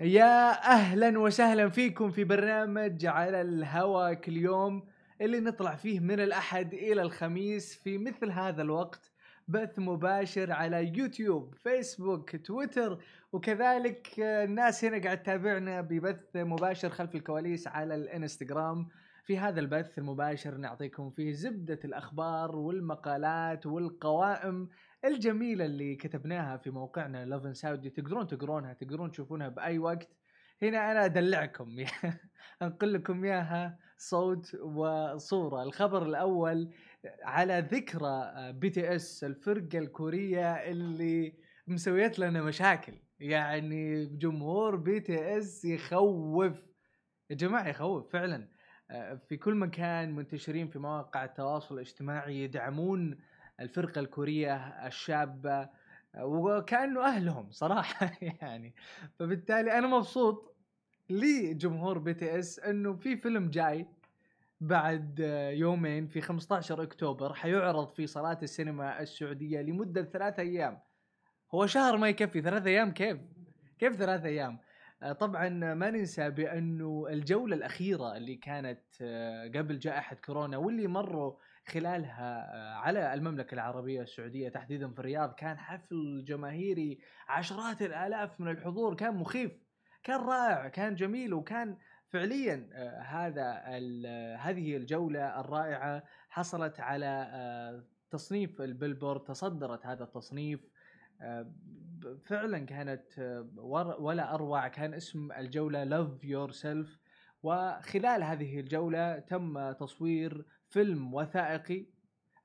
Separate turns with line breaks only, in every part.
يا أهلا وسهلا فيكم في برنامج على الهوا كل يوم اللي نطلع فيه من الأحد إلى الخميس في مثل هذا الوقت بث مباشر على يوتيوب فيسبوك تويتر وكذلك الناس هنا قاعد تتابعنا ببث مباشر خلف الكواليس على الإنستغرام. في هذا البث المباشر نعطيكم فيه زبدة الأخبار والمقالات والقوائم الجميلة اللي كتبناها في موقعنا Lovin Saudi تقدرون تقرونها تقدرون تشوفونها بأي وقت. هنا أنا أدلعكم. أنقل لكم إياها صوت وصورة. الخبر الأول على ذكرى BTS الفرقة الكورية اللي مسويت لنا مشاكل. يعني جمهور BTS يخوف. يا جماعة يخوف فعلا. في كل مكان منتشرين في مواقع التواصل الاجتماعي يدعمون الفرقه الكورية الشابة وكأنه أهلهم صراحة يعني فبالتالي أنا مبسوط لجمهور BTS إنه في فيلم جاي بعد يومين في 15 أكتوبر حيعرض في صالات السينما السعودية لمدة ثلاثة أيام هو شهر ما يكفي ثلاثة أيام كيف؟ كيف ثلاثة أيام؟ طبعا ما ننسى بأنه الجولة الأخيرة اللي كانت قبل جائحة كورونا واللي مروا خلالها على المملكة العربية السعودية تحديدا في الرياض كان حفل جماهيري عشرات الآلاف من الحضور كان مخيف كان رائع كان جميل وكان فعليا هذا هذه الجولة الرائعة حصلت على تصنيف ال Billboard تصدرت هذا التصنيف فعلا كانت ولا أروع كان اسم الجولة Love Yourself وخلال هذه الجولة تم تصوير فيلم وثائقي.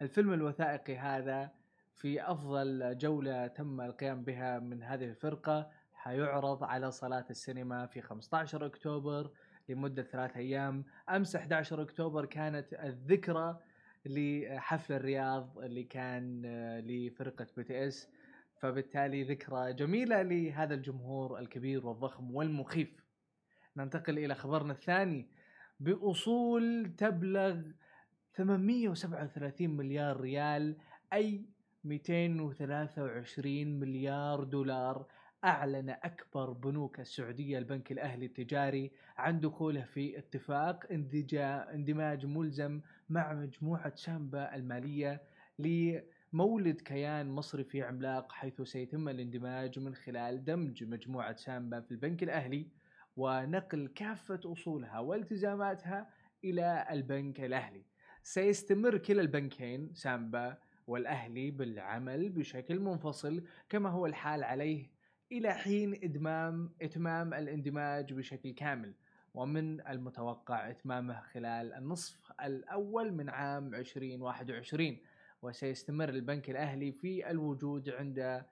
الفيلم الوثائقي هذا في أفضل جولة تم القيام بها من هذه الفرقة. حيعرض على صالات السينما في 15 أكتوبر لمدة ثلاث أيام. أمس 11 أكتوبر كانت الذكرى لحفل الرياض اللي كان لفرقة BTS. فبالتالي ذكرى جميلة لهذا الجمهور الكبير والضخم والمخيف. ننتقل إلى خبرنا الثاني. بأصول تبلغ 837 مليار ريال أي 223 مليار دولار أعلن أكبر بنوك السعودية البنك الأهلي التجاري عن دخوله في اتفاق اندماج ملزم مع مجموعة سامبا المالية مولد كيان مصرفي عملاق حيث سيتم الاندماج من خلال دمج مجموعة سامبا في البنك الأهلي ونقل كافة أصولها والتزاماتها إلى البنك الأهلي. سيستمر كلا البنكين سامبا والأهلي بالعمل بشكل منفصل كما هو الحال عليه إلى حين إدمام إتمام الاندماج بشكل كامل ومن المتوقع إتمامه خلال النصف الأول من عام 2021 وسيستمر البنك الأهلي في الوجود عند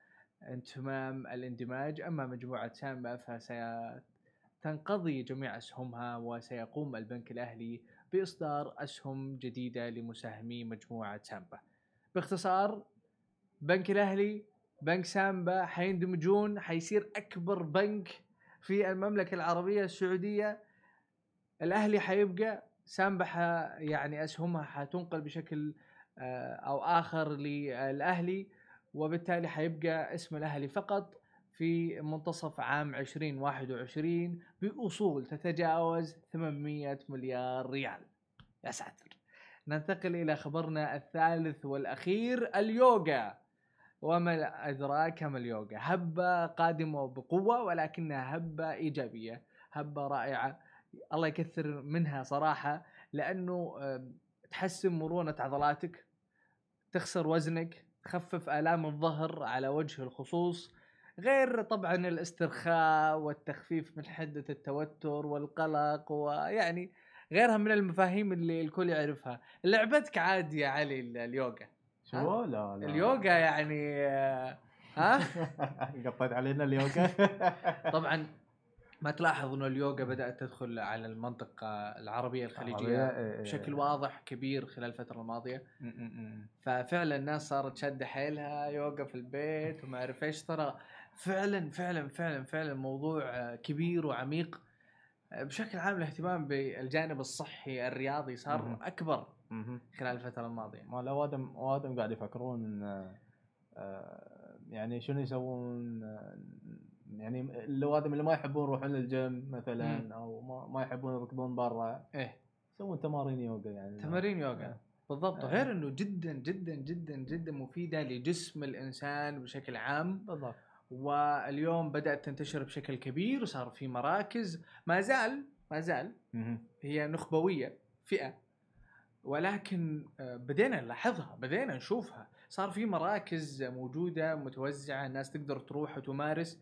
انتمام الاندماج أما مجموعة سامبا فسيتنقضي جميع أسهمها وسيقوم البنك الأهلي بإصدار أسهم جديدة لمساهمي مجموعة سامبا. باختصار بنك الأهلي بنك سامبا حيندمجون حيصير أكبر بنك في المملكة العربية السعودية الأهلي حيبقى سامبا يعني أسهمها حتنقل بشكل أو آخر للأهلي وبالتالي حيبقى اسم الأهلي فقط في منتصف عام 2021 بأصول تتجاوز 800 مليار ريال. يا ساتر. ننتقل إلى خبرنا الثالث والأخير اليوغا. وما أدراك ما اليوغا؟ هبة قادمة بقوة ولكنها هبة إيجابية هبة رائعة. الله يكثر منها صراحة لأنه تحسن مرونة عضلاتك. تخسر وزنك تخفف آلام الظهر على وجه الخصوص غير طبعا الاسترخاء والتخفيف من حدة التوتر والقلق ويعني غيرها من المفاهيم اللي الكل يعرفها. لعبتك عاد يا علي اليوغا.
شو؟ لا لا
اليوغا يعني ها؟
قطيت علينا اليوغا.
طبعا ما تلاحظ إنه اليوغا بدأت تدخل على المنطقة العربية الخليجية إيه، إيه، بشكل إيه. واضح كبير خلال الفترة الماضية. ففعلا الناس صارت شادة حيلها يوغا في البيت وما أعرف إيش. ترى فعلا فعلا فعلا فعلا موضوع كبير وعميق. بشكل عام الاهتمام بالجانب الصحي الرياضي صار أكبر خلال الفترة الماضية.
ما لا وادم وادم قاعد يفكرون آه، يعني شنو يسوون يعني اللوادم اللي ما يحبون يروحون الجيم مثلا أو ما, ما يحبون يركضون برا
إيه.
يسوون تمارين يوغا يعني.
تمارين يوغا. بالضبط.
آه.
غير إنه جدا جدا جدا جدا مفيدة لجسم الإنسان بشكل عام.
بالضبط.
واليوم بدأت تنتشر بشكل كبير وصار في مراكز. ما زال ما زال
مهم.
هي نخبوية فئة. ولكن آه، بدينا نلاحظها بدينا نشوفها. صار في مراكز موجودة متوزعة الناس تقدر تروح وتمارس.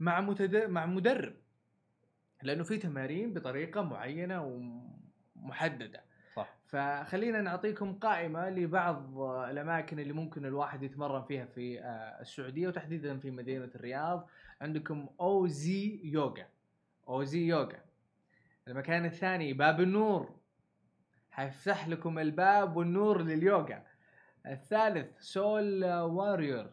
مع متد... مع مدرب. لأنه في تمارين بطريقة معينة ومحددة.
صح.
فخلينا نعطيكم قائمة لبعض الأماكن اللي ممكن الواحد يتمرن فيها في آه، السعودية وتحديدا في مدينة الرياض. عندكم أو زي يوغا. أو زي يوغا. المكان الثاني باب النور. حيفتح لكم الباب والنور لليوغا. الثالث سول واريور.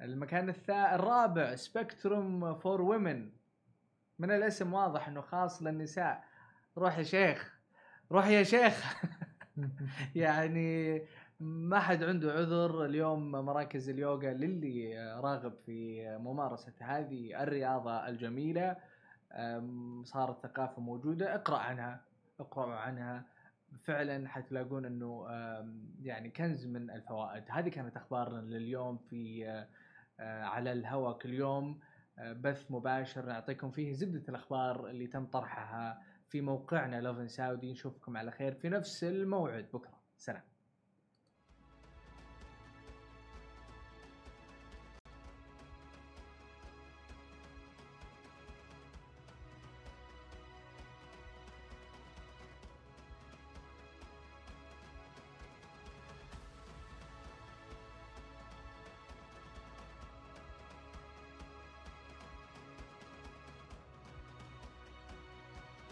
المكان الثا... الرابع Spectrum for Women من الاسم واضح إنه خاص للنساء. روح يا شيخ. روح يا شيخ. يعني ما حد عنده عذر اليوم مراكز اليوغا للي راغب في ممارسة هذه الرياضة الجميلة. صارت ثقافة موجودة. اقرأ عنها. اقرأوا عنها. فعلا حتلاقون إنه يعني كنز من الفوائد. هذه كانت أخبارنا لليوم في على الهواء كل يوم. أه، بث مباشر نعطيكم فيه زبدة الأخبار اللي تم طرحها في موقعنا لوفن ساودي نشوفكم على خير في نفس الموعد. بكرة. سلام.